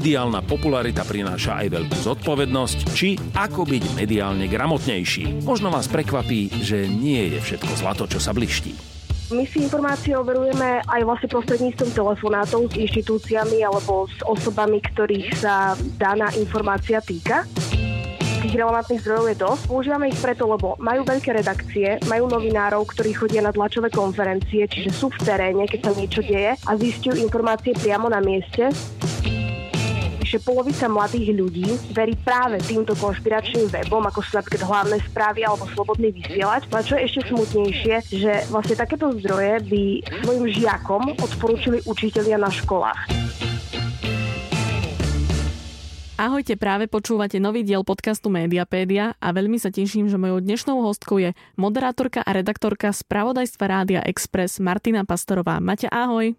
mediálna popularita prináša aj veľkú zodpovednosť, či ako byť mediálne gramotnejší. Možno vás prekvapí, že nie je všetko zlato, čo sa bliští. My si informácie overujeme aj vlastne prostredníctvom telefonátov s inštitúciami alebo s osobami, ktorých sa daná informácia týka tých relevantných zdrojov je dosť. Používame ich preto, lebo majú veľké redakcie, majú novinárov, ktorí chodia na tlačové konferencie, čiže sú v teréne, keď sa niečo deje a zistujú informácie priamo na mieste že polovica mladých ľudí verí práve týmto konšpiračným webom, ako sú napríklad hlavné správy alebo slobodný vysielač. A čo je ešte smutnejšie, že vlastne takéto zdroje by svojim žiakom odporúčili učitelia na školách. Ahojte, práve počúvate nový diel podcastu Mediapédia a veľmi sa teším, že mojou dnešnou hostkou je moderátorka a redaktorka spravodajstva Rádia Express Martina Pastorová. Maťa, ahoj.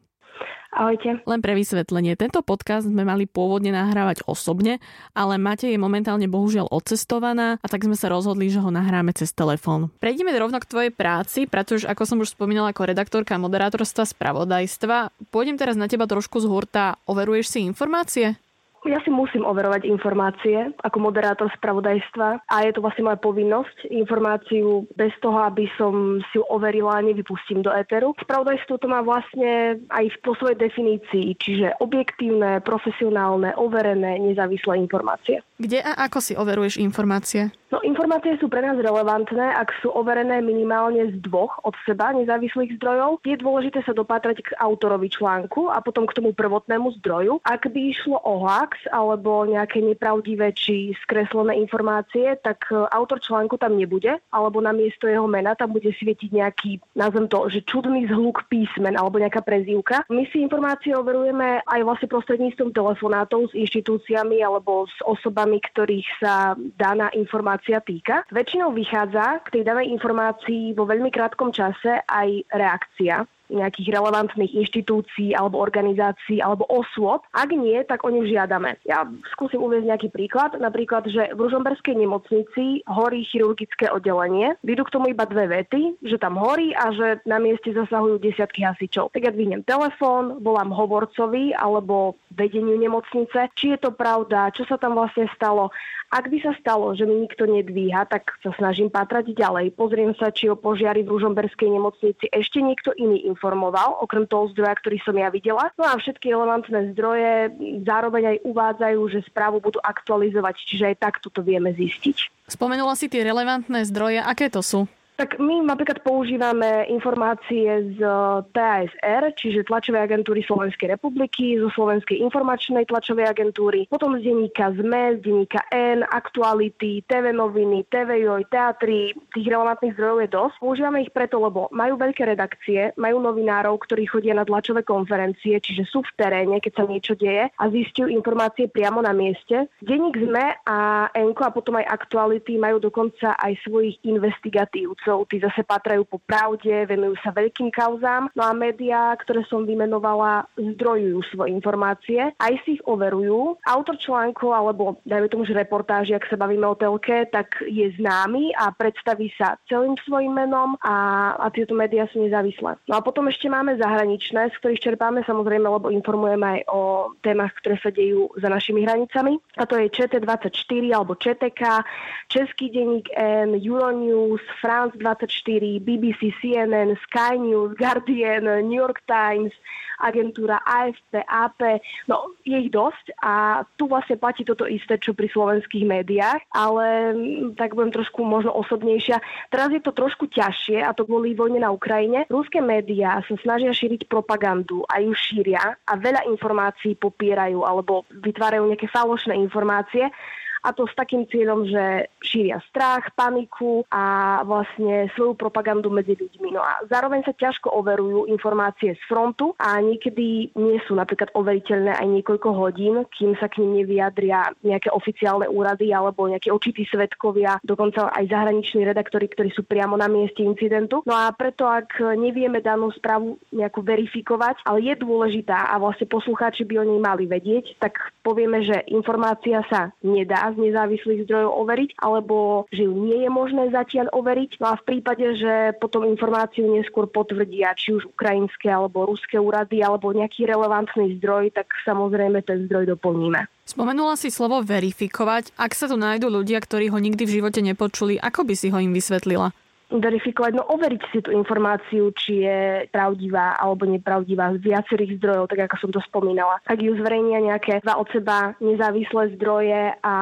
Ahojte. Len pre vysvetlenie, tento podcast sme mali pôvodne nahrávať osobne, ale Mate je momentálne bohužiaľ odcestovaná a tak sme sa rozhodli, že ho nahráme cez telefón. Prejdeme rovno k tvojej práci, pretože ako som už spomínala ako redaktorka moderátorstva spravodajstva, pôjdem teraz na teba trošku z hurta. Overuješ si informácie? Ja si musím overovať informácie ako moderátor spravodajstva a je to vlastne moja povinnosť. Informáciu bez toho, aby som si ju overila, nevypustím do éteru. Spravodajstvo to má vlastne aj v svojej definícii, čiže objektívne, profesionálne, overené, nezávislé informácie. Kde a ako si overuješ informácie? No informácie sú pre nás relevantné, ak sú overené minimálne z dvoch od seba nezávislých zdrojov. Je dôležité sa dopatrať k autorovi článku a potom k tomu prvotnému zdroju. Ak by išlo o hoax alebo nejaké nepravdivé či skreslené informácie, tak e, autor článku tam nebude, alebo na miesto jeho mena tam bude svietiť nejaký, nazvem to, že čudný zhluk písmen alebo nejaká prezývka. My si informácie overujeme aj vlastne prostredníctvom telefonátov s inštitúciami alebo s osobami, ktorých sa daná informácia informácia týka. Väčšinou vychádza k tej danej informácii vo veľmi krátkom čase aj reakcia nejakých relevantných inštitúcií alebo organizácií alebo osôb. Ak nie, tak o ňu žiadame. Ja skúsim uvieť nejaký príklad. Napríklad, že v Ružomberskej nemocnici horí chirurgické oddelenie. Vidú k tomu iba dve vety, že tam horí a že na mieste zasahujú desiatky hasičov. Tak ja dvihnem telefón, volám hovorcovi alebo vedeniu nemocnice, či je to pravda, čo sa tam vlastne stalo. Ak by sa stalo, že mi nikto nedvíha, tak sa snažím pátrať ďalej. Pozriem sa, či o požiari v Ružomberskej nemocnici ešte niekto iný informoval, okrem toho zdroja, ktorý som ja videla. No a všetky relevantné zdroje zároveň aj uvádzajú, že správu budú aktualizovať, čiže aj takto to vieme zistiť. Spomenula si tie relevantné zdroje, aké to sú? Tak my napríklad používame informácie z eh, TASR, čiže tlačovej agentúry Slovenskej republiky, zo Slovenskej informačnej tlačovej agentúry, potom z denníka ZME, z denníka N, Aktuality, TV noviny, TV Joj, teatry, tých relevantných zdrojov je dosť. Používame ich preto, lebo majú veľké redakcie, majú novinárov, ktorí chodia na tlačové konferencie, čiže sú v teréne, keď sa niečo deje a zistujú informácie priamo na mieste. Denník ZME a Enko a potom aj Aktuality majú dokonca aj svojich investigatívcov vedcov, tí zase patrajú po pravde, venujú sa veľkým kauzám. No a médiá, ktoré som vymenovala, zdrojujú svoje informácie, aj si ich overujú. Autor článku, alebo dajme tomu, že reportáži, ak sa bavíme o telke, tak je známy a predstaví sa celým svojim menom a, a tieto médiá sú nezávislé. No a potom ešte máme zahraničné, z ktorých čerpáme samozrejme, lebo informujeme aj o témach, ktoré sa dejú za našimi hranicami. A to je ČT24 alebo ČTK, Český denník N, Euronews, France 24, BBC, CNN, Sky News, Guardian, New York Times, agentúra AFP, AP, no je ich dosť a tu vlastne platí toto isté, čo pri slovenských médiách, ale mm, tak budem trošku možno osobnejšia. Teraz je to trošku ťažšie a to kvôli vojne na Ukrajine. Ruské médiá sa snažia šíriť propagandu a ju šíria a veľa informácií popierajú alebo vytvárajú nejaké falošné informácie a to s takým cieľom, že šíria strach, paniku a vlastne svoju propagandu medzi ľuďmi. No a zároveň sa ťažko overujú informácie z frontu a niekedy nie sú napríklad overiteľné aj niekoľko hodín, kým sa k nim nevyjadria nejaké oficiálne úrady alebo nejakí očití svetkovia, dokonca aj zahraniční redaktori, ktorí sú priamo na mieste incidentu. No a preto, ak nevieme danú správu nejako verifikovať, ale je dôležitá a vlastne poslucháči by o nej mali vedieť, tak povieme, že informácia sa nedá z nezávislých zdrojov overiť, alebo že ju nie je možné zatiaľ overiť. No a v prípade, že potom informáciu neskôr potvrdia či už ukrajinské alebo ruské úrady alebo nejaký relevantný zdroj, tak samozrejme ten zdroj doplníme. Spomenula si slovo verifikovať. Ak sa tu nájdú ľudia, ktorí ho nikdy v živote nepočuli, ako by si ho im vysvetlila? Verifikovať, no overiť si tú informáciu, či je pravdivá alebo nepravdivá z viacerých zdrojov, tak ako som to spomínala. Ak ju zverejnia nejaké dva od seba nezávislé zdroje a,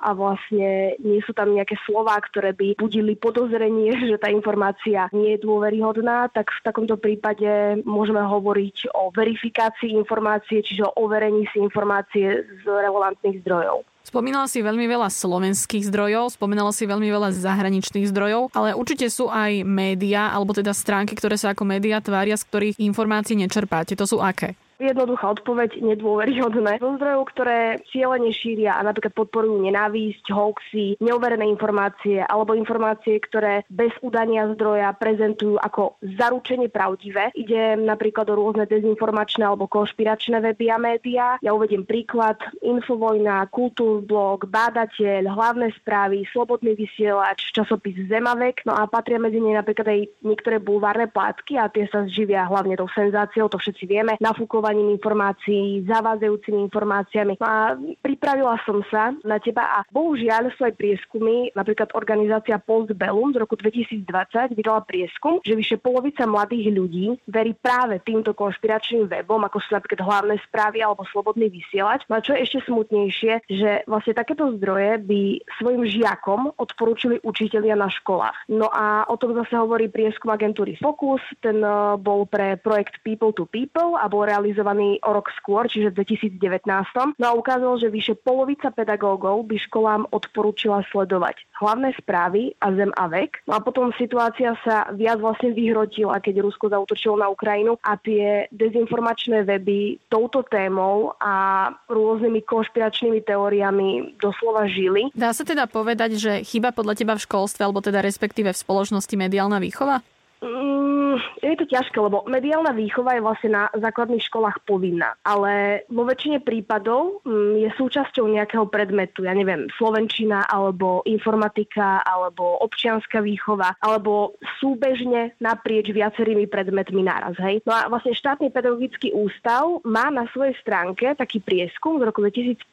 a vlastne nie sú tam nejaké slová, ktoré by budili podozrenie, že tá informácia nie je dôveryhodná, tak v takomto prípade môžeme hovoriť o verifikácii informácie, čiže o overení si informácie z relevantných zdrojov. Spomínala si veľmi veľa slovenských zdrojov, spomínala si veľmi veľa zahraničných zdrojov, ale určite sú aj médiá, alebo teda stránky, ktoré sa ako médiá tvária, z ktorých informácií nečerpáte. To sú aké? Jednoduchá odpoveď, nedôveryhodné. Zo zdrojov, ktoré cieľene šíria a napríklad podporujú nenávisť, hoaxy, neoverené informácie alebo informácie, ktoré bez udania zdroja prezentujú ako zaručenie pravdivé. Ide napríklad o rôzne dezinformačné alebo konšpiračné weby a médiá. Ja uvediem príklad Infovojna, Kultúrblog, Bádateľ, Hlavné správy, Slobodný vysielač, časopis Zemavek. No a patria medzi ne napríklad aj niektoré bulvárne plátky a tie sa živia hlavne tou senzáciou, to všetci vieme, nafúkovať manipulovaním informácií, zavádzajúcimi informáciami. A pripravila som sa na teba a bohužiaľ sú aj prieskumy, napríklad organizácia Postbellum z roku 2020 vydala prieskum, že vyše polovica mladých ľudí verí práve týmto konšpiračným webom, ako sú napríklad hlavné správy alebo slobodný vysielač. No a čo je ešte smutnejšie, že vlastne takéto zdroje by svojim žiakom odporúčili učitelia na školách. No a o tom zase hovorí prieskum agentúry Focus, ten eh, bol pre projekt People to People a bol realizovaný realizovaný o rok skôr, čiže v 2019. No a ukázalo, že vyše polovica pedagógov by školám odporúčila sledovať hlavné správy a zem a vek. No a potom situácia sa viac vlastne vyhrotila, keď Rusko zautočilo na Ukrajinu a tie dezinformačné weby touto témou a rôznymi konšpiračnými teóriami doslova žili. Dá sa teda povedať, že chyba podľa teba v školstve, alebo teda respektíve v spoločnosti mediálna výchova? Mm, je to ťažké, lebo mediálna výchova je vlastne na základných školách povinná, ale vo väčšine prípadov mm, je súčasťou nejakého predmetu, ja neviem, slovenčina alebo informatika alebo občianská výchova alebo súbežne naprieč viacerými predmetmi naraz. Hej? No a vlastne štátny pedagogický ústav má na svojej stránke taký prieskum z roku 2015,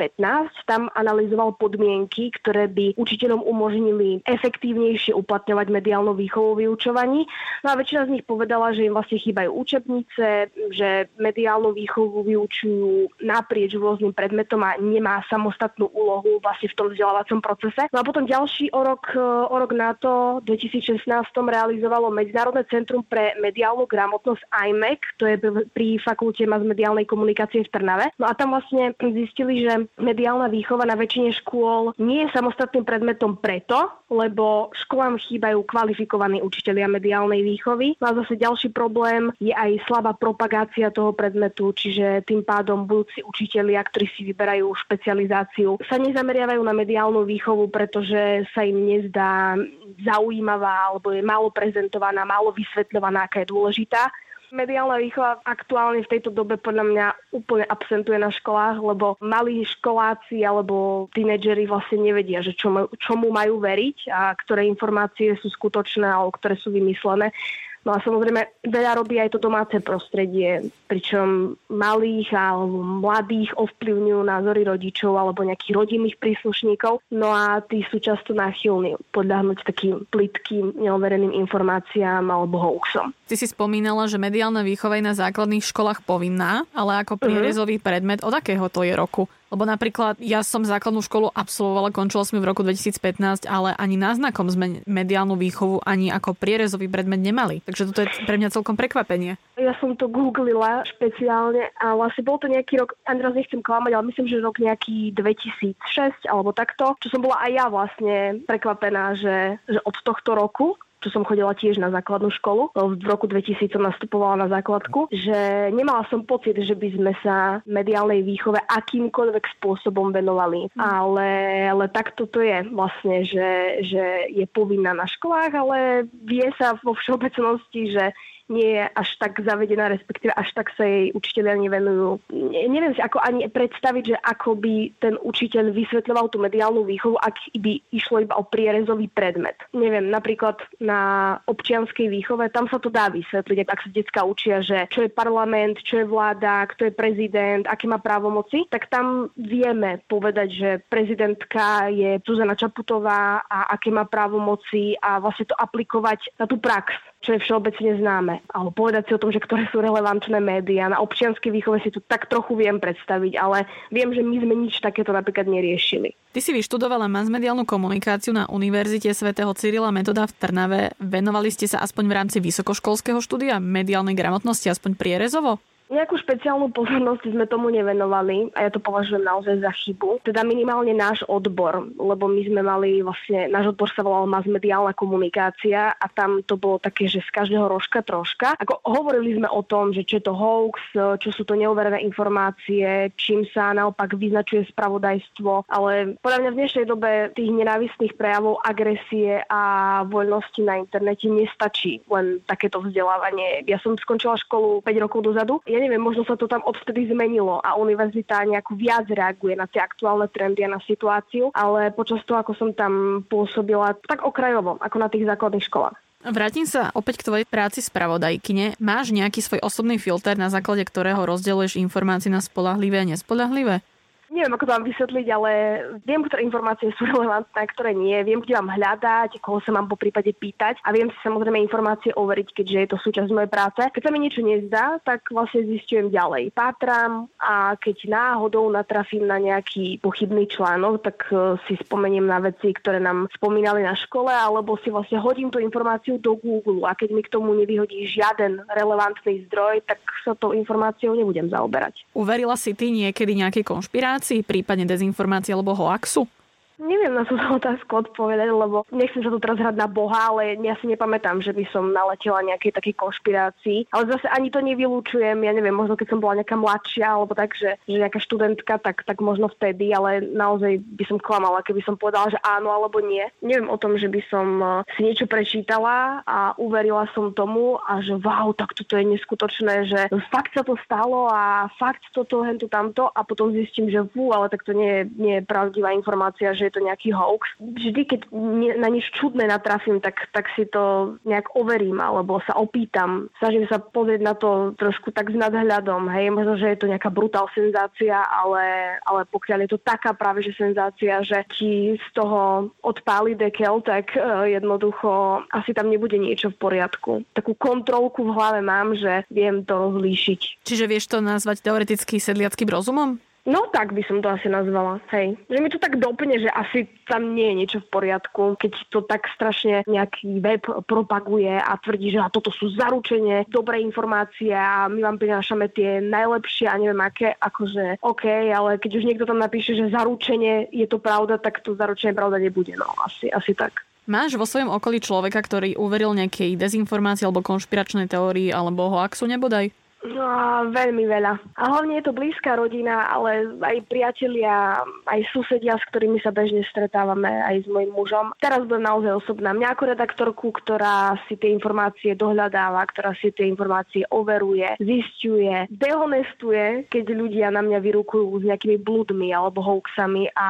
tam analyzoval podmienky, ktoré by učiteľom umožnili efektívnejšie uplatňovať mediálnu výchovu vyučovaní No a väčšina z nich povedala, že im vlastne chýbajú učebnice, že mediálnu výchovu vyučujú naprieč rôznym predmetom a nemá samostatnú úlohu vlastne v tom vzdelávacom procese. No a potom ďalší o rok, o rok na to, v 2016 realizovalo Medzinárodné centrum pre mediálnu gramotnosť IMEC, to je pri fakulte mediálnej komunikácie v Trnave. No a tam vlastne zistili, že mediálna výchova na väčšine škôl nie je samostatným predmetom preto, lebo školám chýbajú kvalifikovaní učitelia mediálnej výchovy. No a zase ďalší problém je aj slabá propagácia toho predmetu, čiže tým pádom budúci učitelia, ktorí si vyberajú špecializáciu, sa nezameriavajú na mediálnu výchovu, pretože sa im nezdá zaujímavá alebo je málo prezentovaná, málo vysvetľovaná, aká je dôležitá. Mediálna výchova aktuálne v tejto dobe podľa mňa úplne absentuje na školách, lebo malí školáci alebo tínedžeri vlastne nevedia, že čomu, čomu majú veriť a ktoré informácie sú skutočné alebo ktoré sú vymyslené. No a samozrejme veľa robí aj to domáce prostredie, pričom malých alebo mladých ovplyvňujú názory rodičov alebo nejakých rodinných príslušníkov. No a tí sú často náchylní podľahnuť takým plitkým, neovereným informáciám alebo hoaxom. Ty si spomínala, že mediálna výchova je na základných školách povinná, ale ako mhm. prierezový uh-huh. predmet od akého to je roku? Lebo napríklad ja som základnú školu absolvovala, končila som v roku 2015, ale ani náznakom sme mediálnu výchovu ani ako prierezový predmet nemali. Takže toto je pre mňa celkom prekvapenie. Ja som to googlila špeciálne a vlastne bol to nejaký rok, ani raz nechcem klamať, ale myslím, že rok nejaký 2006 alebo takto, čo som bola aj ja vlastne prekvapená, že, že od tohto roku čo som chodila tiež na základnú školu. V roku 2000 som nastupovala na základku, že nemala som pocit, že by sme sa mediálnej výchove akýmkoľvek spôsobom venovali. Mm. Ale, ale takto to je vlastne, že, že je povinná na školách, ale vie sa vo všeobecnosti, že nie je až tak zavedená, respektíve až tak sa jej učiteľia nevenujú. Neviem si ako ani predstaviť, že ako by ten učiteľ vysvetľoval tú mediálnu výchovu, ak by išlo iba o prierezový predmet. Neviem, napríklad na občianskej výchove, tam sa to dá vysvetliť, ak sa detská učia, že čo je parlament, čo je vláda, kto je prezident, aké má právomoci, tak tam vieme povedať, že prezidentka je Zuzana Čaputová a aké má právomoci a vlastne to aplikovať na tú prax čo je všeobecne známe. Alebo povedať si o tom, že ktoré sú relevantné médiá. Na občianskej výchove si to tak trochu viem predstaviť, ale viem, že my sme nič takéto napríklad neriešili. Ty si vyštudovala masmediálnu komunikáciu na Univerzite svätého Cyrila Metoda v Trnave. Venovali ste sa aspoň v rámci vysokoškolského štúdia mediálnej gramotnosti aspoň prierezovo? Nejakú špeciálnu pozornosť sme tomu nevenovali a ja to považujem naozaj za chybu. Teda minimálne náš odbor, lebo my sme mali vlastne, náš odbor sa volal masmediálna komunikácia a tam to bolo také, že z každého rožka troška. Ako hovorili sme o tom, že čo je to hoax, čo sú to neuverené informácie, čím sa naopak vyznačuje spravodajstvo, ale podľa mňa v dnešnej dobe tých nenávistných prejavov agresie a voľnosti na internete nestačí len takéto vzdelávanie. Ja som skončila školu 5 rokov dozadu. Ja ja neviem, možno sa to tam odvtedy zmenilo a univerzita nejako viac reaguje na tie aktuálne trendy a na situáciu, ale počas toho, ako som tam pôsobila, tak okrajovo, ako na tých základných školách. Vrátim sa opäť k tvojej práci spravodajkyne. Máš nejaký svoj osobný filter, na základe ktorého rozdeľuješ informácie na spolahlivé a nespolahlivé? Neviem, ako to vám vysvetliť, ale viem, ktoré informácie sú relevantné, ktoré nie. Viem, kde mám hľadať, koho sa mám po prípade pýtať a viem si samozrejme informácie overiť, keďže je to súčasť mojej práce. Keď sa mi niečo nezdá, tak vlastne zistujem ďalej. Pátram a keď náhodou natrafím na nejaký pochybný článok, tak e, si spomeniem na veci, ktoré nám spomínali na škole, alebo si vlastne hodím tú informáciu do Google a keď mi k tomu nevyhodí žiaden relevantný zdroj, tak sa tou informáciou nebudem zaoberať. Uverila si ty niekedy nejaké konšpirácie? Informácií, prípadne dezinformácií alebo hoaxu? Neviem na túto otázku odpovedať, lebo nechcem sa tu teraz hrať na Boha, ale ja si nepamätám, že by som naletela nejakej takej konšpirácii. Ale zase ani to nevylúčujem, ja neviem, možno keď som bola nejaká mladšia, alebo tak, že, že nejaká študentka, tak, tak možno vtedy, ale naozaj by som klamala, keby som povedala, že áno alebo nie. Neviem o tom, že by som eh, si niečo prečítala a uverila som tomu a že wow, tak toto je neskutočné, že fakt sa to stalo a fakt toto, hento, tamto a potom zistím, že vú, ale tak to nie je, nie je pravdivá informácia, že je to nejaký hoax. Vždy, keď na nič čudné natrafím, tak, tak si to nejak overím alebo sa opýtam. Snažím sa pozrieť na to trošku tak s nadhľadom. Hej, možno, že je to nejaká brutál senzácia, ale, ale pokiaľ je to taká práve že senzácia, že ti z toho odpáli dekel, tak uh, jednoducho asi tam nebude niečo v poriadku. Takú kontrolku v hlave mám, že viem to rozlíšiť. Čiže vieš to nazvať teoreticky sedliackým rozumom? No tak by som to asi nazvala, hej. Že mi to tak doplne, že asi tam nie je niečo v poriadku, keď to tak strašne nejaký web propaguje a tvrdí, že a toto sú zaručenie, dobré informácie a my vám prinášame tie najlepšie a neviem aké, akože OK, ale keď už niekto tam napíše, že zaručenie je to pravda, tak to zaručenie pravda nebude, no asi, asi tak. Máš vo svojom okolí človeka, ktorý uveril nejakej dezinformácii alebo konšpiračnej teórii alebo hoaxu nebodaj? No, veľmi veľa. A hlavne je to blízka rodina, ale aj priatelia, aj susedia, s ktorými sa bežne stretávame, aj s mojim mužom. Teraz budem naozaj osobná. Mňa ako redaktorku, ktorá si tie informácie dohľadáva, ktorá si tie informácie overuje, zistuje, dehonestuje, keď ľudia na mňa vyrukujú s nejakými bludmi alebo hoaxami a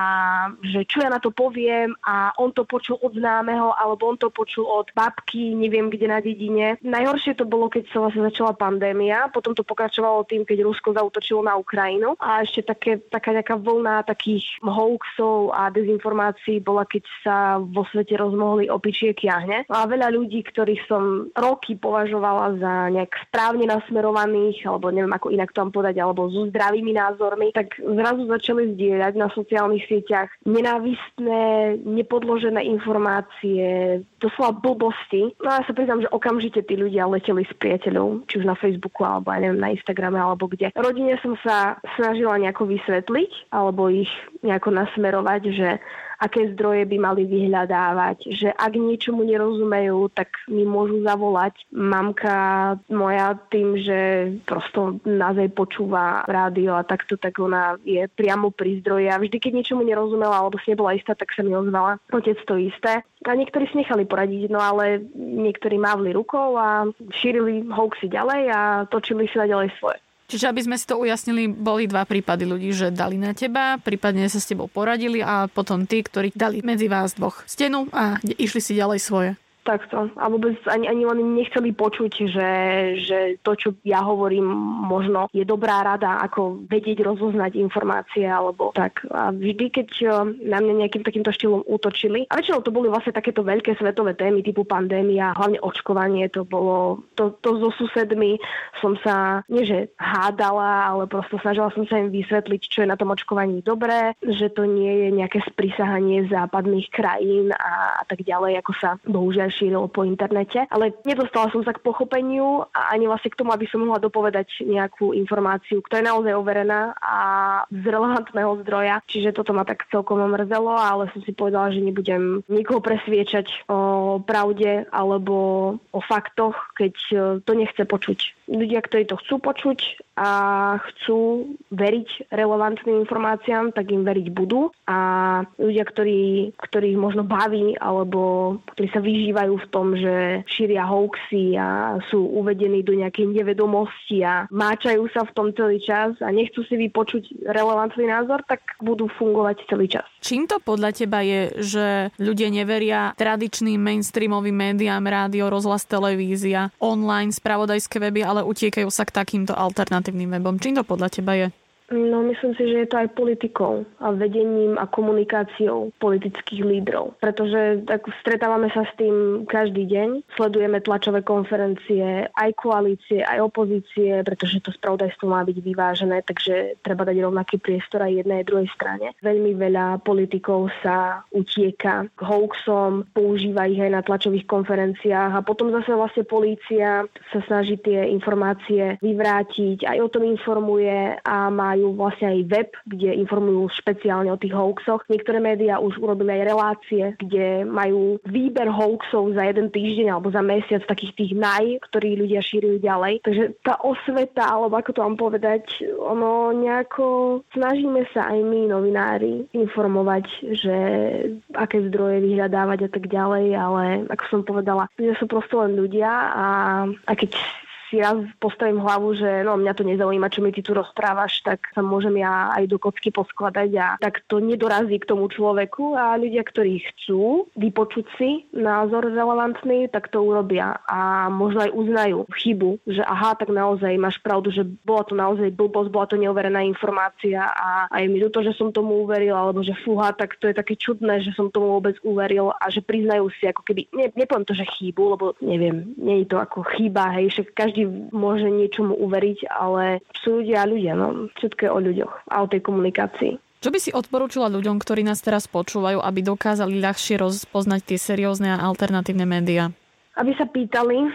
že čo ja na to poviem a on to počul od známeho alebo on to počul od babky, neviem kde na dedine. Najhoršie to bolo, keď sa vlastne začala pandémia, potom to pokračovalo tým, keď Rusko zautočilo na Ukrajinu a ešte také, taká nejaká vlna takých hoaxov a dezinformácií bola, keď sa vo svete rozmohli opičie kiahne. A veľa ľudí, ktorých som roky považovala za nejak správne nasmerovaných, alebo neviem ako inak to povedať, alebo so zdravými názormi, tak zrazu začali zdieľať na sociálnych sieťach nenávistné, nepodložené informácie, doslova blbosti. No a ja sa priznám, že okamžite tí ľudia leteli s priateľov, či už na Facebooku, alebo aj neviem, na Instagrame, alebo kde. Rodine som sa snažila nejako vysvetliť, alebo ich nejako nasmerovať, že aké zdroje by mali vyhľadávať, že ak niečomu nerozumejú, tak mi môžu zavolať. Mamka moja tým, že prosto naozaj počúva rádio a takto, tak ona je priamo pri zdroji a vždy, keď niečomu nerozumela alebo si nebola istá, tak sa mi ozvala. Otec to isté. A niektorí si nechali poradiť, no ale niektorí mávli rukou a šírili hoaxy ďalej a točili si na ďalej svoje. Čiže aby sme si to ujasnili, boli dva prípady ľudí, že dali na teba, prípadne sa s tebou poradili a potom tí, ktorí dali medzi vás dvoch stenu a išli si ďalej svoje takto. A vôbec ani, ani oni nechceli počuť, že, že to, čo ja hovorím, možno je dobrá rada, ako vedieť rozoznať informácie alebo tak. A vždy, keď eh, na mňa nejakým takýmto štýlom útočili, a väčšinou to boli vlastne takéto veľké svetové témy typu pandémia, hlavne očkovanie, to bolo, to, to so susedmi som sa, nie že hádala, ale prosto snažila som sa im vysvetliť, čo je na tom očkovaní dobré, že to nie je nejaké sprísahanie západných krajín a, a tak ďalej, ako sa bohužiaľ šírilo po internete, ale nedostala som sa k pochopeniu a ani vlastne k tomu, aby som mohla dopovedať nejakú informáciu, ktorá je naozaj overená a z relevantného zdroja. Čiže toto ma tak celkom mrzelo, ale som si povedala, že nebudem nikoho presviečať o pravde alebo o faktoch, keď to nechce počuť. Ľudia, ktorí to chcú počuť a chcú veriť relevantným informáciám, tak im veriť budú. A ľudia, ktorí, ktorých možno baví alebo ktorí sa vyžívajú vyznávajú v tom, že šíria hoaxy a sú uvedení do nejakej nevedomosti a máčajú sa v tom celý čas a nechcú si vypočuť relevantný názor, tak budú fungovať celý čas. Čím to podľa teba je, že ľudia neveria tradičným mainstreamovým médiám, rádio, rozhlas, televízia, online, spravodajské weby, ale utiekajú sa k takýmto alternatívnym webom? Čím to podľa teba je? No myslím si, že je to aj politikou a vedením a komunikáciou politických lídrov. Pretože tak stretávame sa s tým každý deň. Sledujeme tlačové konferencie aj koalície, aj opozície, pretože to spravodajstvo má byť vyvážené, takže treba dať rovnaký priestor aj jednej aj druhej strane. Veľmi veľa politikov sa utieka k hoaxom, používa ich aj na tlačových konferenciách a potom zase vlastne polícia sa snaží tie informácie vyvrátiť, aj o tom informuje a má majú vlastne aj web, kde informujú špeciálne o tých hoaxoch. Niektoré médiá už urobili aj relácie, kde majú výber hoaxov za jeden týždeň alebo za mesiac takých tých naj, ktorí ľudia šírujú ďalej. Takže tá osveta, alebo ako to mám povedať, ono nejako snažíme sa aj my, novinári, informovať, že aké zdroje vyhľadávať a tak ďalej, ale ako som povedala, ľudia sú prosto len ľudia a, a keď si raz postavím hlavu, že no, mňa to nezaujíma, čo mi ty tu rozprávaš, tak sa môžem ja aj do kocky poskladať a tak to nedorazí k tomu človeku. A ľudia, ktorí chcú vypočuť si názor relevantný, tak to urobia a možno aj uznajú chybu, že aha, tak naozaj máš pravdu, že bola to naozaj blbosť, bola to neoverená informácia a aj mi to, že som tomu uveril, alebo že fúha, tak to je také čudné, že som tomu vôbec uveril a že priznajú si ako keby, ne, nepoviem to, že chybu, lebo neviem, nie je to ako chyba, hej, že každý každý môže niečomu uveriť, ale sú ľudia a ľudia, no. Všetko je o ľuďoch a o tej komunikácii. Čo by si odporúčila ľuďom, ktorí nás teraz počúvajú, aby dokázali ľahšie rozpoznať tie seriózne a alternatívne médiá? Aby sa pýtali,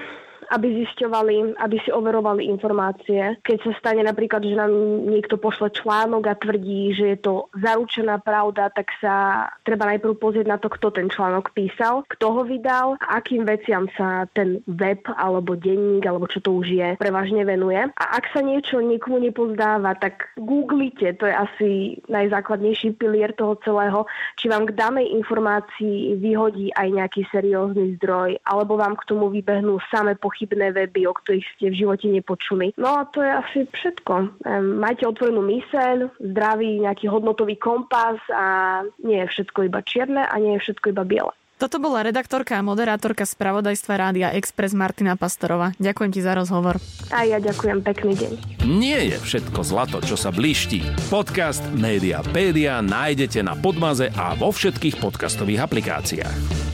aby zisťovali, aby si overovali informácie. Keď sa stane napríklad, že nám niekto pošle článok a tvrdí, že je to zaručená pravda, tak sa treba najprv pozrieť na to, kto ten článok písal, kto ho vydal akým veciam sa ten web alebo denník alebo čo to už je prevažne venuje. A ak sa niečo niekomu nepozdáva, tak googlite, to je asi najzákladnejší pilier toho celého, či vám k danej informácii vyhodí aj nejaký seriózny zdroj, alebo vám k tomu vybehnú same pochybnosti pochybné weby, o ktorých ste v živote nepočuli. No a to je asi všetko. Majte otvorenú myseľ, zdravý nejaký hodnotový kompas a nie je všetko iba čierne a nie je všetko iba biele. Toto bola redaktorka a moderátorka spravodajstva Rádia Express Martina Pastorova. Ďakujem ti za rozhovor. A ja ďakujem, pekný deň. Nie je všetko zlato, čo sa bliští. Podcast Mediapédia nájdete na Podmaze a vo všetkých podcastových aplikáciách.